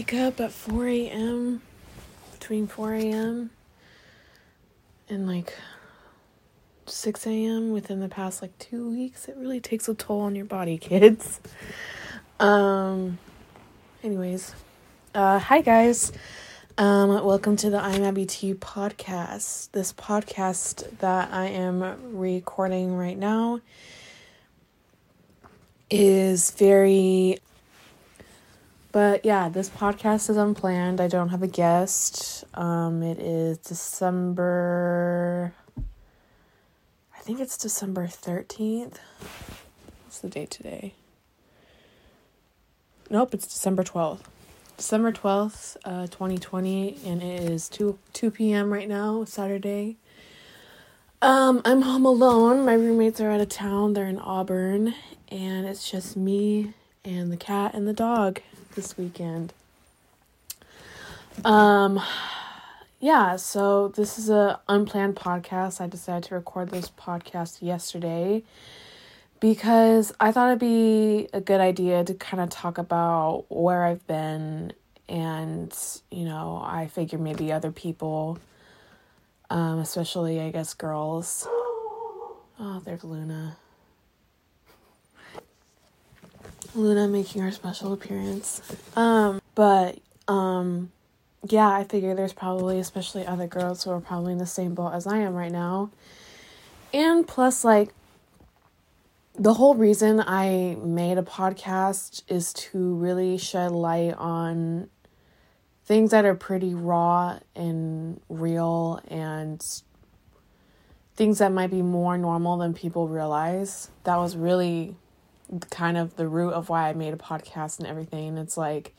wake up at 4 a.m., between 4 a.m. and like 6 a.m. within the past like two weeks, it really takes a toll on your body, kids. Um, anyways, uh, hi guys. Um, welcome to the I'm Abby T podcast. This podcast that I am recording right now is very but yeah, this podcast is unplanned. I don't have a guest. Um it is December I think it's December 13th. What's the date today? Nope, it's December 12th. December 12th, uh 2020 and it is 2 2 p.m. right now, Saturday. Um, I'm home alone. My roommates are out of town. They're in Auburn, and it's just me and the cat and the dog this weekend. Um, yeah, so this is a unplanned podcast. I decided to record this podcast yesterday because I thought it'd be a good idea to kind of talk about where I've been and, you know, I figure maybe other people um, especially I guess girls. Oh, there's Luna. Luna making her special appearance. Um, but um, yeah, I figure there's probably especially other girls who are probably in the same boat as I am right now. And plus like the whole reason I made a podcast is to really shed light on things that are pretty raw and real and things that might be more normal than people realize. That was really kind of the root of why I made a podcast and everything. It's like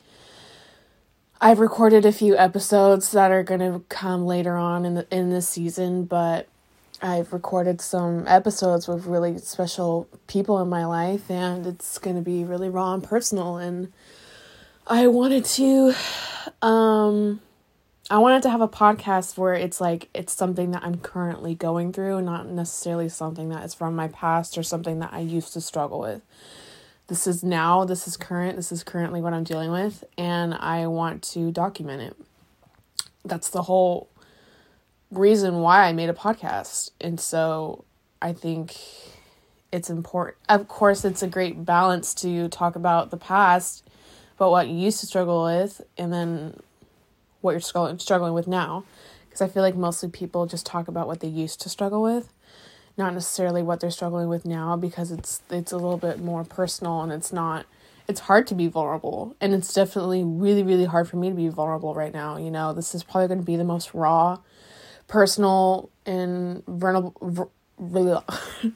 I've recorded a few episodes that are going to come later on in the in this season, but I've recorded some episodes with really special people in my life and it's going to be really raw and personal and I wanted to um I wanted to have a podcast where it's like it's something that I'm currently going through, not necessarily something that is from my past or something that I used to struggle with. This is now, this is current, this is currently what I'm dealing with, and I want to document it. That's the whole reason why I made a podcast. And so I think it's important. Of course, it's a great balance to talk about the past about what you used to struggle with and then what you're struggling with now. Because I feel like mostly people just talk about what they used to struggle with not necessarily what they're struggling with now because it's it's a little bit more personal and it's not it's hard to be vulnerable. And it's definitely really really hard for me to be vulnerable right now you know? This is probably going to be the most raw personal and vulnerable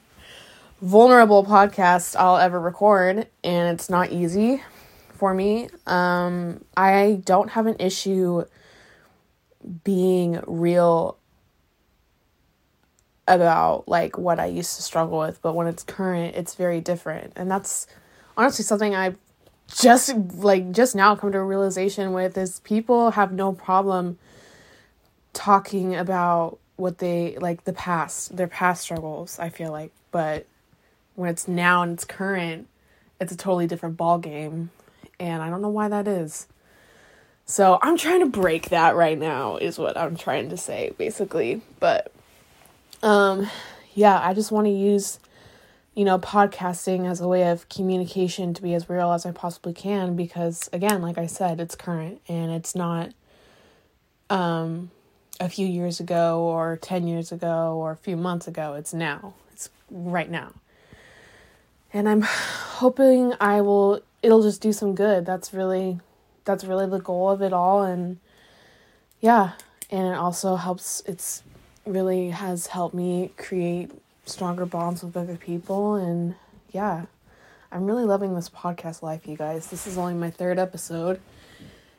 vulnerable podcast I'll ever record. And it's not easy for me. Um, I don't have an issue being real about like what I used to struggle with, but when it's current, it's very different. And that's honestly something I just like just now come to a realization with is people have no problem talking about what they like the past, their past struggles, I feel like, but when it's now and it's current, it's a totally different ball game and I don't know why that is. So I'm trying to break that right now is what I'm trying to say basically. But um yeah, I just want to use you know podcasting as a way of communication to be as real as I possibly can because again, like I said, it's current and it's not um a few years ago or 10 years ago or a few months ago. It's now. It's right now. And I'm hoping I will it'll just do some good. That's really that's really the goal of it all and yeah, and it also helps it's really has helped me create stronger bonds with other people and yeah. I'm really loving this podcast life, you guys. This is only my third episode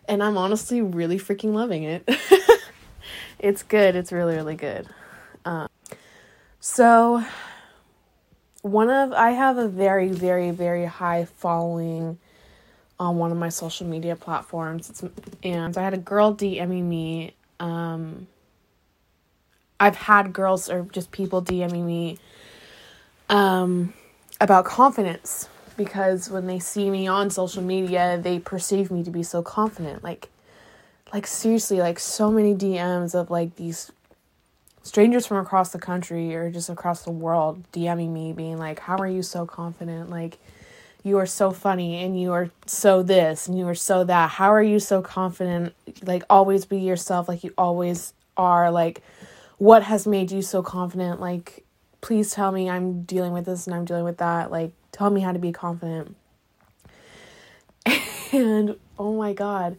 and I'm honestly really freaking loving it. it's good. It's really really good. Um, so one of I have a very very very high following on one of my social media platforms. It's, and I had a girl DMing me. Um, I've had girls or just people DMing me um, about confidence because when they see me on social media, they perceive me to be so confident. Like like seriously, like so many DMs of like these strangers from across the country or just across the world DMing me being like, "How are you so confident?" Like you are so funny and you are so this and you are so that. How are you so confident? Like always be yourself like you always are. Like what has made you so confident? Like please tell me I'm dealing with this and I'm dealing with that. Like tell me how to be confident. And oh my god,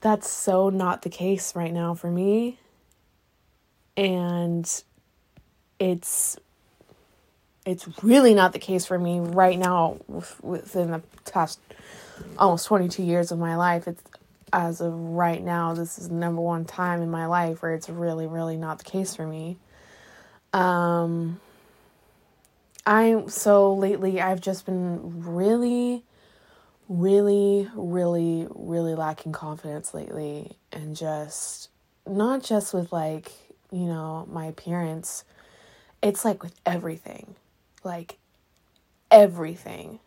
that's so not the case right now for me. And it's it's really not the case for me right now within the past almost 22 years of my life. It's as of right now this is the number one time in my life where it's really really not the case for me. Um i so lately i've just been really really really really lacking confidence lately and just not just with like you know my appearance it's like with everything like everything.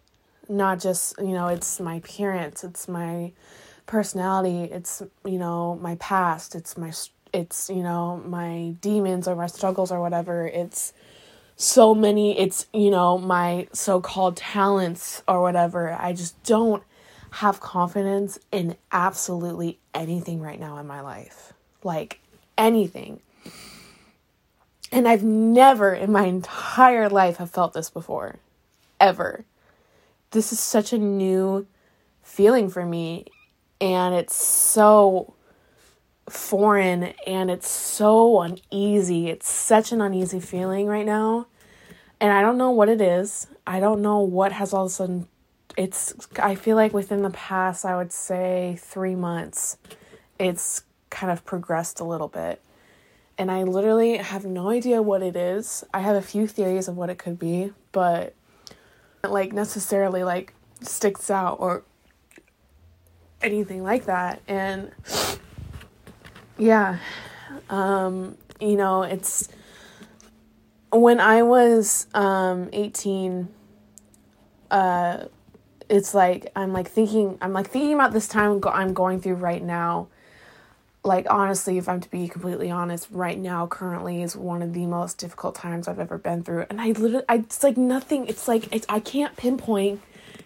Not just, you know, it's my appearance, it's my personality, it's, you know, my past, it's my it's, you know, my demons or my struggles or whatever. It's so many, it's, you know, my so-called talents or whatever. I just don't have confidence in absolutely anything right now in my life. Like anything. And I've never in my entire life have felt this before. Ever. This is such a new feeling for me and it's so foreign and it's so uneasy. It's such an uneasy feeling right now. And I don't know what it is. I don't know what has all of a sudden it's I feel like within the past I would say 3 months it's kind of progressed a little bit and I literally have no idea what it is. I have a few theories of what it could be, but like necessarily like sticks out or anything like that. And yeah, um, you know, it's when I was um 18 uh it's like I'm like thinking I'm like thinking about this time I'm going through right now like honestly if i'm to be completely honest right now currently is one of the most difficult times i've ever been through. And i literally I, it's like nothing it's like it's, i can't pinpoint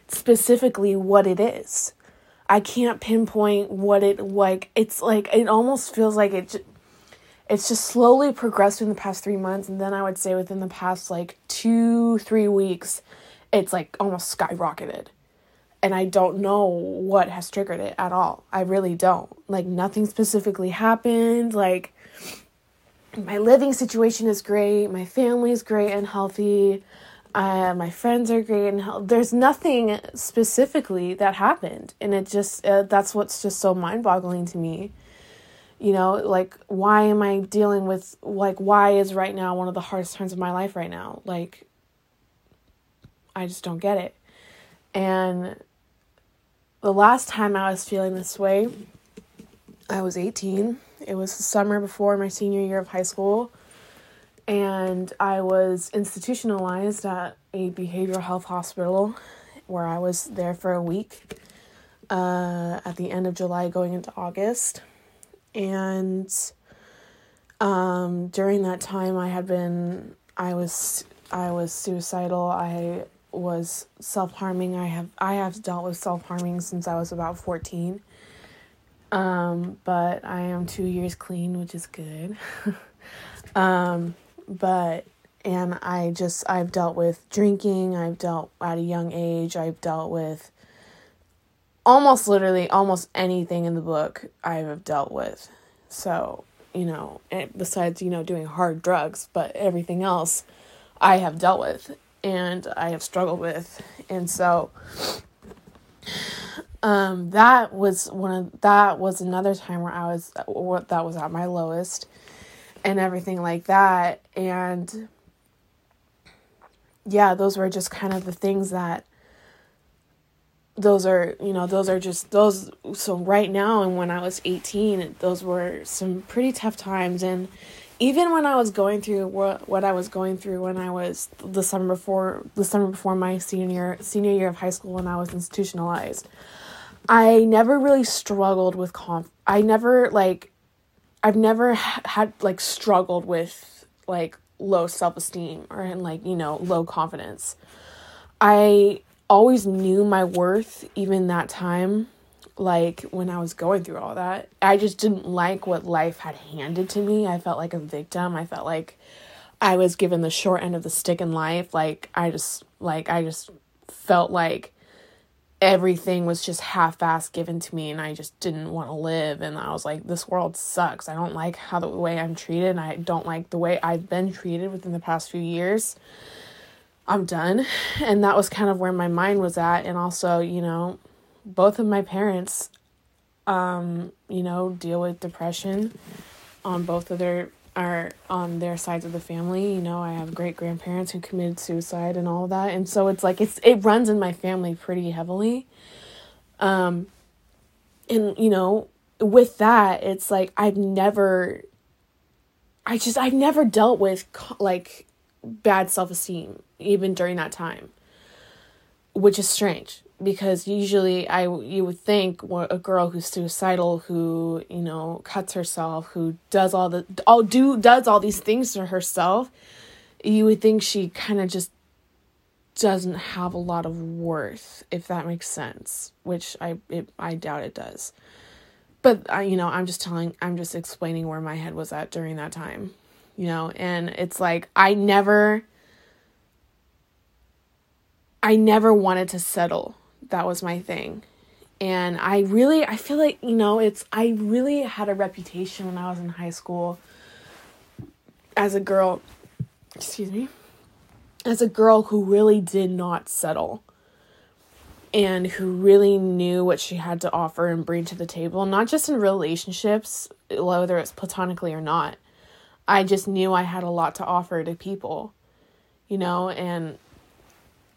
specifically what it is. I can't pinpoint what it like it's like it almost feels like it it's just slowly progressed in the past three months. And then i would say within the past like two three weeks it's like almost skyrocketed and I don't know what has triggered it at all. I really don't. Like nothing specifically happened. Like my living situation is great. My family is great and healthy. Uh, my friends are great and healthy. There's nothing specifically that happened, and it just uh, that's what's just so mind boggling to me. You know, like why am I dealing with like why is right now one of the hardest times of my life right now? Like I just don't get it. And the last time I was feeling this way, I was 18. It was the summer before my senior year of high school. And I was institutionalized at a behavioral health hospital where I was there for a week uh, at the end of July going into August. And um, during that time, I had been, I was, I was suicidal. I was self-harming. I have I have dealt with self-harming since I was about 14. Um, but I am 2 years clean, which is good. um, but and I just I've dealt with drinking, I've dealt at a young age, I've dealt with almost literally almost anything in the book I have dealt with. So, you know, besides, you know, doing hard drugs, but everything else I have dealt with and I have struggled with. And so um that was one of that was another time where I was what that was at my lowest and everything like that and yeah, those were just kind of the things that those are, you know, those are just those so right now and when I was 18, those were some pretty tough times and even when I was going through what what I was going through when I was the summer before the summer before my senior senior year of high school when I was institutionalized, I never really struggled with conf. I never like, I've never ha- had like struggled with like low self esteem or in like you know low confidence. I always knew my worth even that time like when I was going through all that. I just didn't like what life had handed to me. I felt like a victim. I felt like I was given the short end of the stick in life. Like I just like I just felt like everything was just half-ass given to me and I just didn't want to live and I was like this world sucks. I don't like how the way I'm treated and I don't like the way I've been treated within the past few years. I'm done. And that was kind of where my mind was at and also, you know, both of my parents, um, you know, deal with depression on both of their are on their sides of the family. You know, I have great grandparents who committed suicide and all of that, and so it's like it's it runs in my family pretty heavily. Um, and you know, with that, it's like I've never. I just I've never dealt with like bad self esteem even during that time, which is strange because usually I you would think a girl who's suicidal who you know cuts herself who does all the all do does all these things to herself you would think she kind of just doesn't have a lot of worth if that makes sense which I it, I doubt it does. But I you know I'm just telling I'm just explaining where my head was at during that time you know? And it's like I never I never wanted to settle that was my thing. And I really I feel like, you know, it's I really had a reputation when I was in high school as a girl, excuse me, as a girl who really did not settle and who really knew what she had to offer and bring to the table, not just in relationships, whether it's platonically or not. I just knew I had a lot to offer to people, you know, and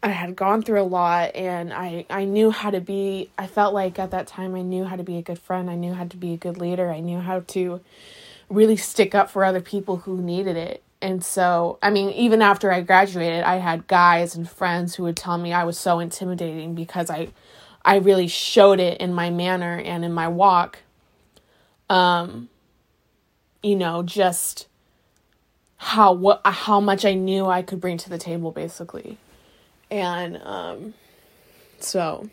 I had gone through a lot and I, I knew how to be I felt like at that time I knew how to be a good friend. I knew how to be a good leader. I knew how to really stick up for other people who needed it. And so, I mean, even after I graduated, I had guys and friends who would tell me I was so intimidating because I I really showed it in my manner and in my walk. Um you know, just how what how much I knew I could bring to the table basically. And um, so,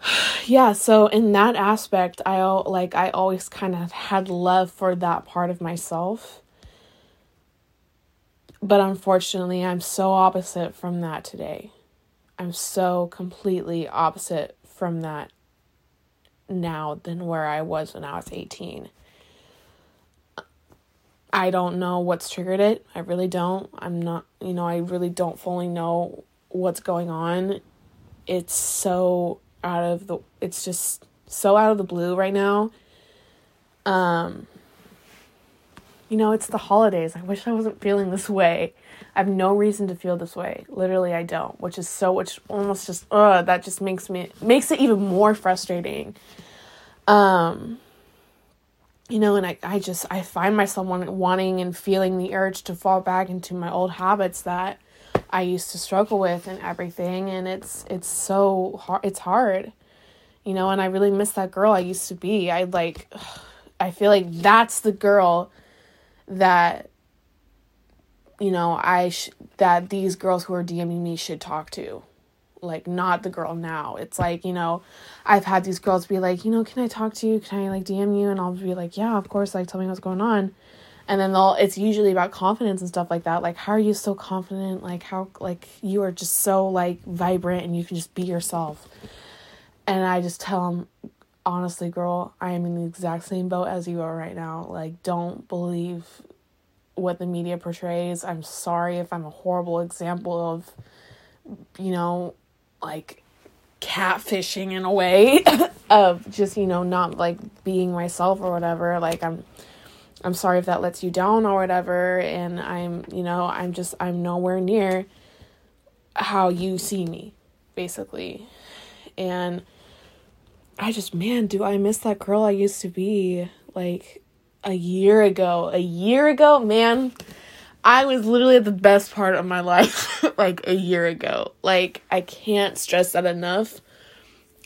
yeah, so in that aspect, I like I always kind of had love for that part of myself. But unfortunately, I'm so opposite from that today. I'm so completely opposite from that now than where I was when I was 18. I don't know what's triggered it. I really don't. I'm not, you know, I really don't fully know what's going on. It's so out of the it's just so out of the blue right now. Um you know, it's the holidays. I wish I wasn't feeling this way. I have no reason to feel this way. Literally I don't, which is so which almost just uh that just makes me makes it even more frustrating. Um you know and I, I just i find myself wanting and feeling the urge to fall back into my old habits that i used to struggle with and everything. And it's it's so hard it's hard you know and i really miss that girl i used to be. I like i feel like that's the girl that you know i sh- that these girls who are dming me should talk to like not the girl now. It's like, you know, I've had these girls be like, you know, can I talk to you? Can I like DM you? And I'll be like, yeah, of course, like tell me what's going on. And then they'll it's usually about confidence and stuff like that. Like how are you so confident? Like how like you are just so like vibrant and you can just be yourself. And I just tell them honestly, girl, I am in the exact same boat as you are right now. Like don't believe what the media portrays. I'm sorry if I'm a horrible example of you know like catfishing in a way of just you know not like being myself or whatever. Like i'm i'm sorry if that lets you down or whatever. And i'm you know i'm just i'm nowhere near how you see me basically. And i just man do i miss that girl i used to be like a year ago. A year ago, man, I was literally at the best part of my life like a year ago. Like, I can't stress that enough.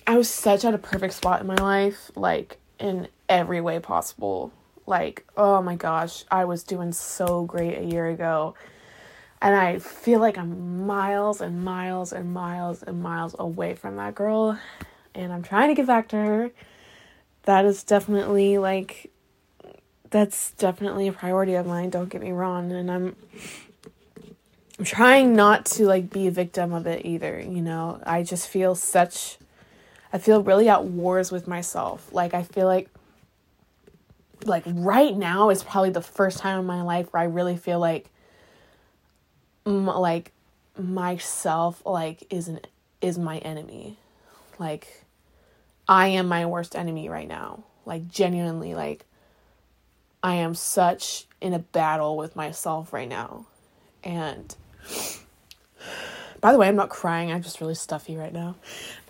I was such at a perfect spot in my life, like, in every way possible. Like, oh my gosh, I was doing so great a year ago. And I feel like I'm miles and miles and miles and miles away from that girl. And I'm trying to get back to her. That is definitely like that's definitely a priority of mine, don't get me wrong, and I'm I'm trying not to like be a victim of it either, you know. I just feel such I feel really at wars with myself. Like I feel like like right now is probably the first time in my life where I really feel like m- like myself like isn't is my enemy. Like I am my worst enemy right now. Like genuinely like I am such in a battle with myself right now. And by the way, I'm not crying. I'm just really stuffy right now.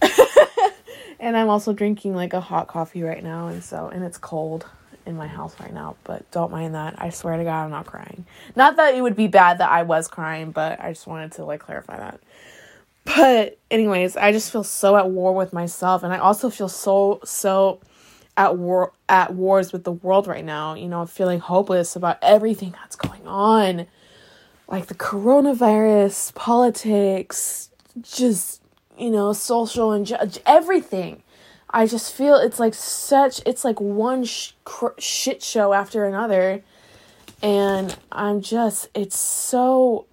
and I'm also drinking like a hot coffee right now and so and it's cold in my house right now, but don't mind that. I swear to god I'm not crying. Not that it would be bad that I was crying, but I just wanted to like clarify that. But anyways, I just feel so at war with myself and I also feel so so at war at wars with the world right now, you know, feeling hopeless about everything that's going on. Like the coronavirus, politics, just, you know, social and ju- everything. I just feel it's like such it's like one sh- cr- shit show after another and I'm just it's so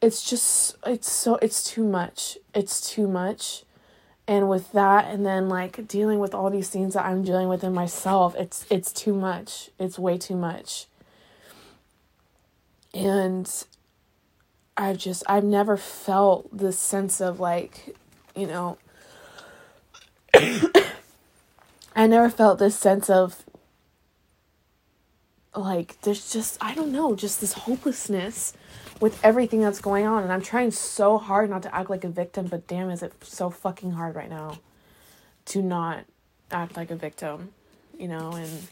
it's just it's so it's too much. It's too much and with that and then like dealing with all these things that i'm dealing with in myself it's it's too much. It's way too much. And i've just i've never felt this sense of like you know i never felt this sense of like there's just i don't know just this hopelessness with everything that's going on. And I'm trying so hard not to act like a victim, but damn, is it so fucking hard right now to not act like a victim, you know? And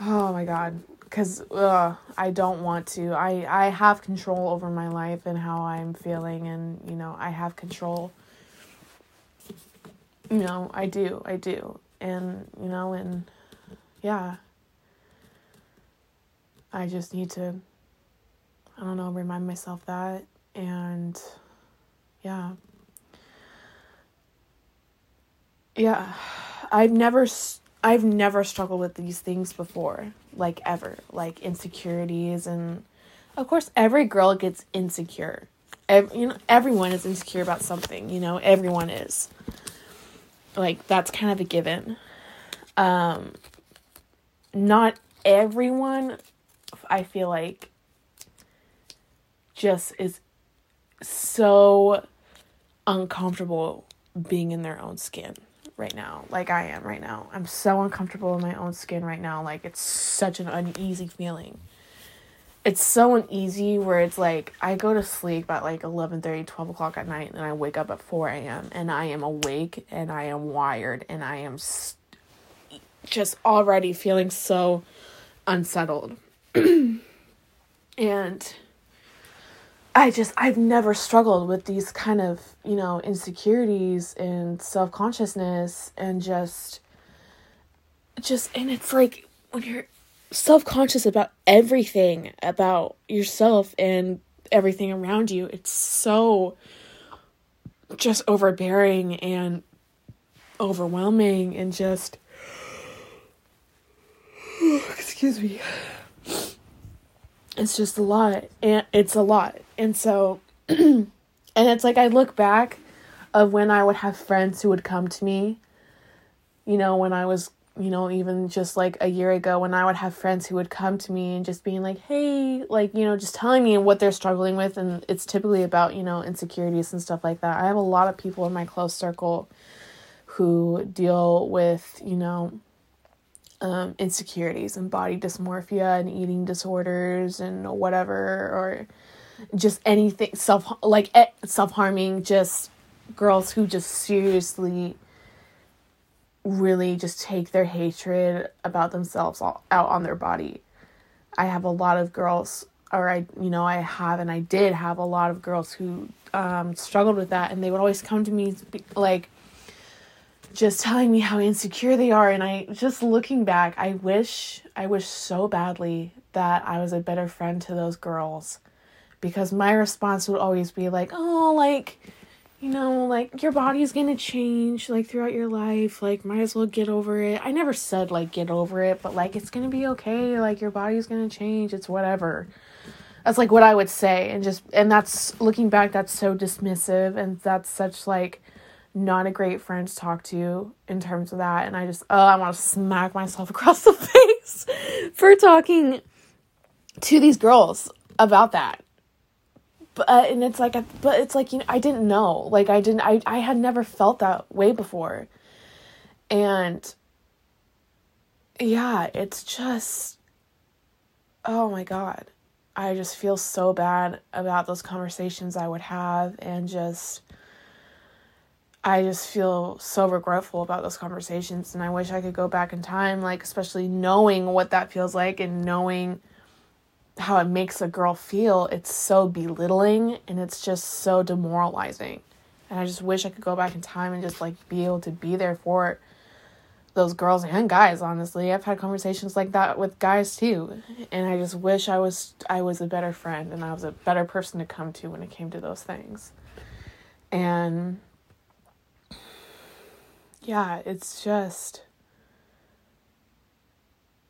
oh my God. Because uh, I don't want to. I, I have control over my life and how I'm feeling, and you know, I have control. You know, I do. I do. And, you know, and yeah. I just need to I don't know, remind myself that. And yeah. Yeah. I've never I've never struggled with these things before, like ever, like insecurities and of course every girl gets insecure. Every, you know everyone is insecure about something, you know, everyone is. Like that's kind of a given. Um not everyone I feel like just is so uncomfortable being in their own skin right now like i am right now. I'm so uncomfortable in my own skin right now like it's such an uneasy feeling. It's so uneasy where it's like i go to sleep at like 11 30 12 o'clock at night and i wake up at 4 a.m and i am awake and i am wired and i am st- just already feeling so unsettled and I just I've never struggled with these kind of, you know, insecurities and self-consciousness and just just and it's like when you're self-conscious about everything about yourself and everything around you, it's so just overbearing and overwhelming and just excuse me it's just a lot and it's a lot. And so and it's like i look back of when i would have friends who would come to me you know when i was you know even just like a year ago when i would have friends who would come to me and just being like hey like you know just telling me what they're struggling with and it's typically about you know insecurities and stuff like that. I have a lot of people in my close circle who deal with you know um, insecurities and body dysmorphia and eating disorders and whatever or just anything self like eh, self harming just girls who just seriously really just take their hatred about themselves all, out on their body. I have a lot of girls, or I, you know, I have and I did have a lot of girls who um, struggled with that, and they would always come to me like, just telling me how insecure they are, and I just looking back, I wish, I wish so badly that I was a better friend to those girls, because my response would always be like, oh, like you know, like your body's gonna change like throughout your life. Like, might as well get over it. I never said like get over it, but like it's gonna be okay. Like, your body's gonna change. It's whatever. That's like what I would say. And just, and that's looking back, that's so dismissive. And that's such like not a great friend to talk to in terms of that. And I just, oh, I wanna smack myself across the face for talking to these girls about that. But uh, and it's like but it's like you know I didn't know. Like I didn't I I had never felt that way before. And yeah it's just oh my god. I just feel so bad about those conversations I would have and just I just feel so regretful about those conversations and I wish I could go back in time like especially knowing what that feels like and knowing how it makes a girl feel, it's so belittling and it's just so demoralizing. And I just wish I could go back in time and just like be able to be there for those girls and guys, honestly. I've had conversations like that with guys too. And I just wish I was I was a better friend and I was a better person to come to when it came to those things. And yeah, it's just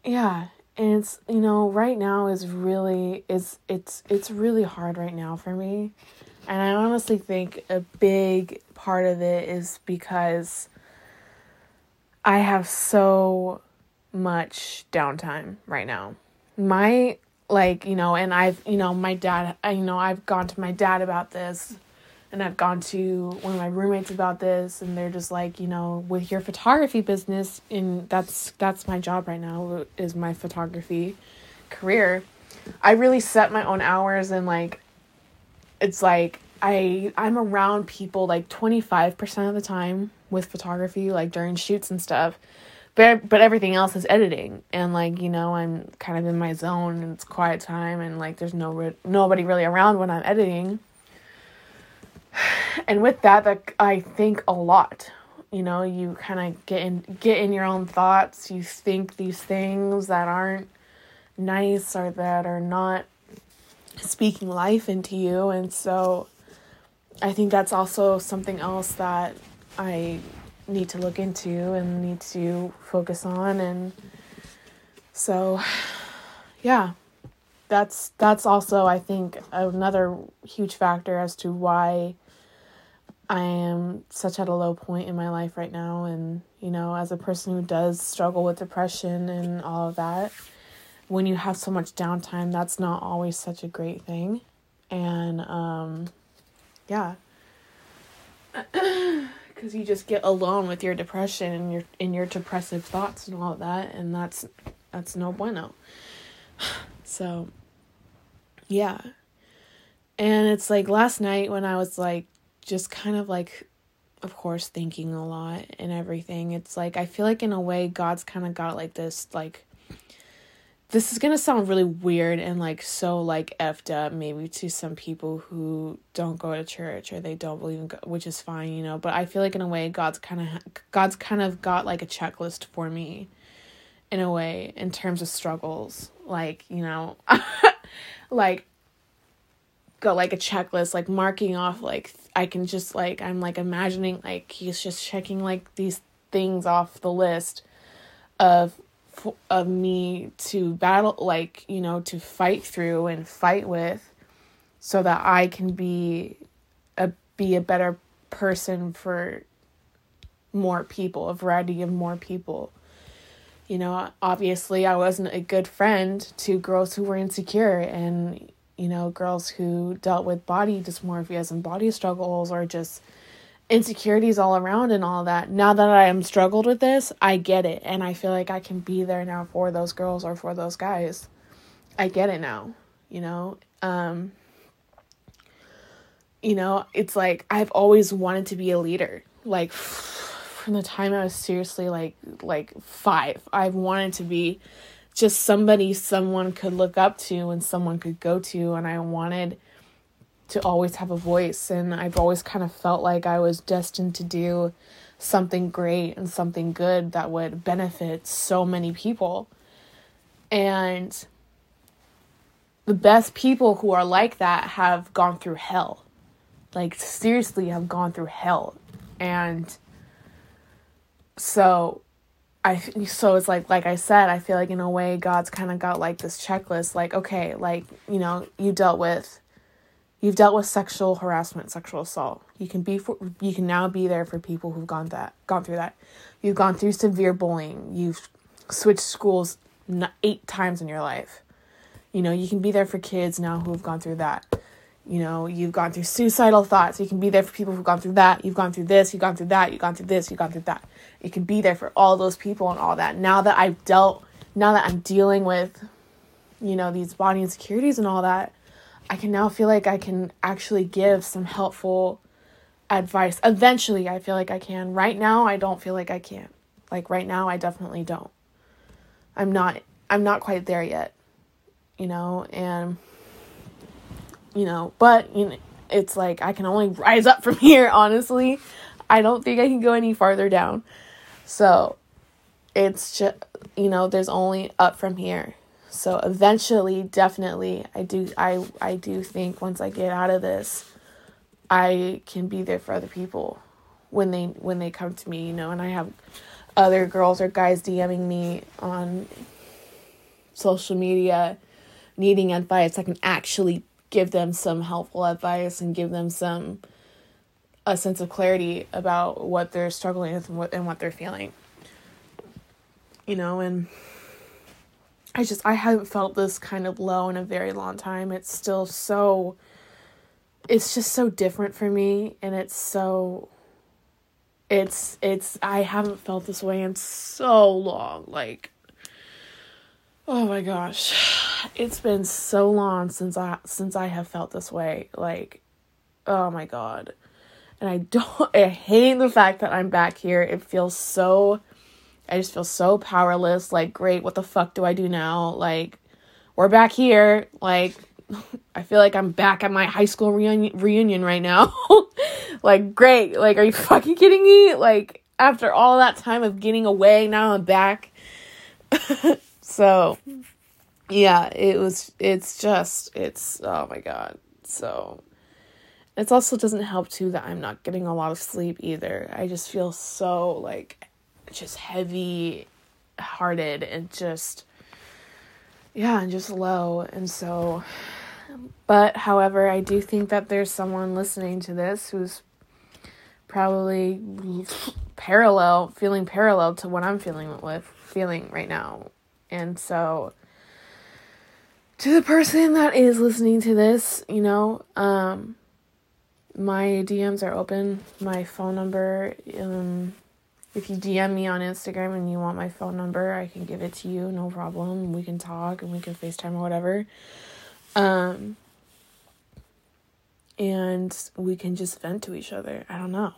yeah, and it's you know right now is really is it's it's really hard right now for me. And i honestly think a big part of it is because i have so much downtime right now. My like you know and i've you know my dad I, you know i've gone to my dad about this and I've gone to one of my roommates about this and they're just like, you know, with your photography business and that's that's my job right now is my photography career. I really set my own hours and like it's like I I'm around people like 25% of the time with photography like during shoots and stuff. But but everything else is editing and like, you know, I'm kind of in my zone and it's quiet time and like there's no re- nobody really around when I'm editing and with that that i think a lot. You know you kind of get in get in your own thoughts. You think these things that aren't nice or that are not speaking life into you. And so i think that's also something else that i need to look into and need to focus on. And so yeah that's that's also i think another huge factor as to why I am such at a low point in my life right now. And, you know, as a person who does struggle with depression and all of that, when you have so much downtime, that's not always such a great thing. And, um, yeah. Because you just get alone with your depression and your in your depressive thoughts and all of that, and that's that's no bueno. So, yeah. And it's like last night when I was like just kind of like of course thinking a lot and everything. It's like i feel like in a way god's kind of got like this like this is gonna sound really weird and like so like effed up maybe to some people who don't go to church or they don't believe in God, which is fine you know but i feel like in a way god's kind of god's kind of got like a checklist for me in a way in terms of struggles. Like you know like got like a checklist like marking off like I can just like I'm like imagining like he's just checking like these things off the list of of me to battle like you know to fight through and fight with so that I can be a be a better person for more people a variety of more people. You know obviously I wasn't a good friend to girls who were insecure and you know, girls who dealt with body dysmorphias and body struggles or just insecurities all around and all that. Now that I am struggled with this, I get it. And I feel like I can be there now for those girls or for those guys. I get it now, you know? Um, you know, it's like I've always wanted to be a leader. Like, from the time I was seriously like like 5. I've wanted to be just somebody someone could look up to and someone could go to and I wanted to always have a voice and I've always kind of felt like I was destined to do something great and something good that would benefit so many people. And the best people who are like that have gone through hell. Like seriously have gone through hell. And so I so it's like like I said, I feel like in a way God's kind of got like this checklist like okay, like, you know, you dealt with you've dealt with sexual harassment, sexual assault. You can be for, you can now be there for people who've gone that gone through that. You've gone through severe bullying. You've switched schools eight times in your life. You know, you can be there for kids now who've gone through that. You know, you've gone through suicidal thoughts. You can be there for people who've gone through that. You've gone through this. You've gone through that. You've gone through this. You've gone through that. You can be there for all those people and all that. Now that I've dealt, now that I'm dealing with, you know, these body insecurities and all that, I can now feel like I can actually give some helpful advice. Eventually, I feel like I can. Right now, I don't feel like I can. Like right now, I definitely don't. I'm not I'm not quite there yet. You know, and you know, but you know, it's like I can only rise up from here, honestly. I don't think I can go any farther down. So, it's just you know, there's only up from here. So eventually, definitely, I do I I do think once I get out of this, I can be there for other people when they when they come to me, you know, and I have other girls or guys DMing me on social media needing advice. I can actually give them some helpful advice and give them some a sense of clarity about what they're struggling with and what and what they're feeling. You know, and I just I haven't felt this kind of low in a very long time. It's still so it's just so different for me and it's so it's it's I haven't felt this way in so long. Like oh my gosh. It's been so long since I since I have felt this way. Like oh my god. And I don't I hate the fact that I'm back here. It feels so I just feel so powerless. Like, great, what the fuck do I do now? Like, we're back here. Like, I feel like I'm back at my high school reunion reunion right now. like, great. Like, are you fucking kidding me? Like, after all that time of getting away, now I'm back. so, yeah, it was, it's just, it's, oh my God. So, it also doesn't help too that I'm not getting a lot of sleep either. I just feel so, like, just heavy hearted and just yeah and just low and so but however i do think that there's someone listening to this who's probably parallel feeling parallel to what i'm feeling with feeling right now and so to the person that is listening to this you know um my dms are open my phone number um if you DM me on Instagram and you want my phone number, I can give it to you, no problem. We can talk and we can FaceTime or whatever. Um and we can just vent to each other. I don't know.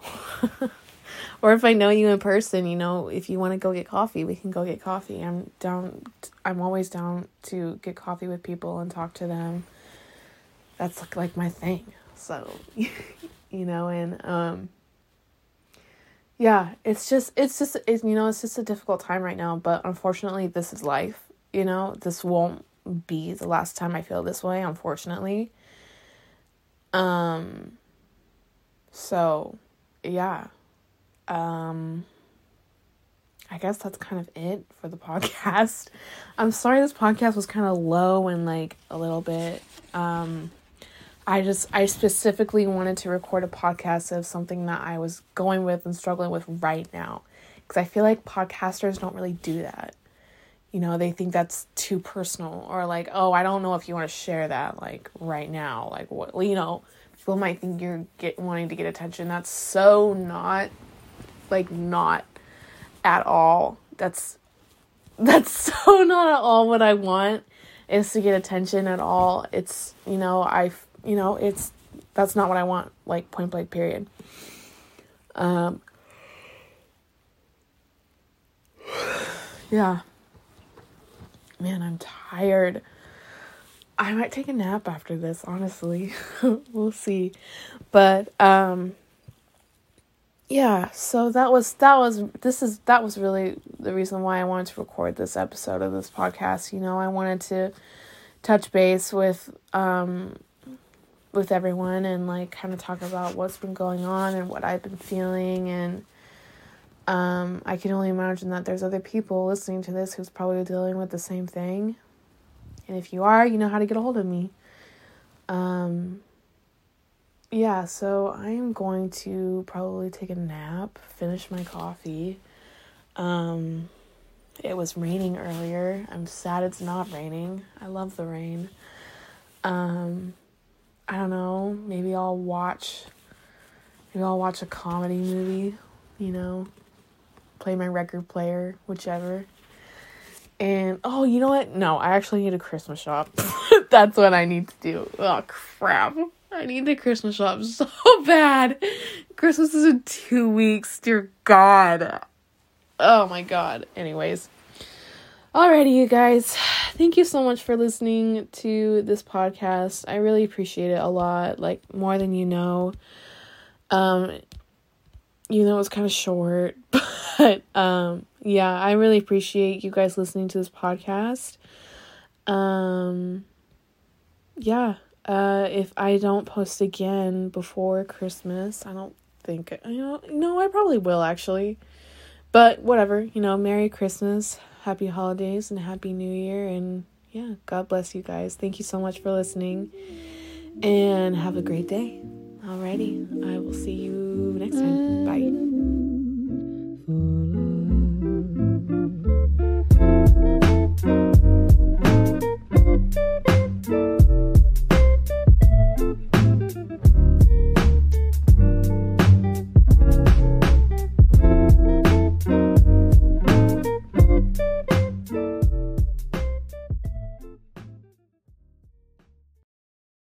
or if I know you in person, you know, if you want to go get coffee, we can go get coffee. I'm down I'm always down to get coffee with people and talk to them. That's like, like my thing. So, you know, and um yeah it's just it's just it's you know it's just a difficult time right now but unfortunately this is life you know? This won't be the last time i feel this way unfortunately. Um so yeah. Um i guess that's kind of it for the podcast. I'm sorry this podcast was kind of low and like a little bit um I just I specifically wanted to record a podcast of something that I was going with and struggling with right now because I feel like podcasters don't really do that. You know, they think that's too personal or like, "Oh, I don't know if you want to share that like right now." Like what, you know, people might think you're get wanting to get attention. That's so not like not at all. That's that's so not at all what I want is to get attention at all. It's, you know, I you know, it's that's not what I want, like point blank period. Um yeah. Man, I'm tired. I might take a nap after this, honestly. we'll see. But um yeah, so that was that was this is that was really the reason why I wanted to record this episode of this podcast. You know, I wanted to touch base with um with everyone and like kind of talk about what's been going on and what I've been feeling and um I can only imagine that there's other people listening to this who's probably dealing with the same thing. And if you are, you know how to get a hold of me. Um yeah, so I am going to probably take a nap, finish my coffee. Um, it was raining earlier. I'm sad it's not raining. I love the rain. Um, I don't know. Maybe I'll watch. Maybe I'll watch a comedy movie. You know, play my record player, whichever. And oh, you know what? No, I actually need a Christmas shop. That's what I need to do. Oh crap. I need the Christmas shop so bad. Christmas is in two weeks. Dear God. Oh my God. Anyways. Alrighty, you guys. Thank you so much for listening to this podcast. I really appreciate it a lot. Like, more than you know. Um, you know, it's kind of short, but um, yeah, I really appreciate you guys listening to this podcast. Um, yeah, uh, if I don't post again before Christmas, I don't think you know. No, I probably will actually, but whatever. You know, Merry Christmas, happy holidays and happy new year. And yeah, God bless you guys. Thank you so much for listening and have a great day. Alrighty, I will see you next time. Bye.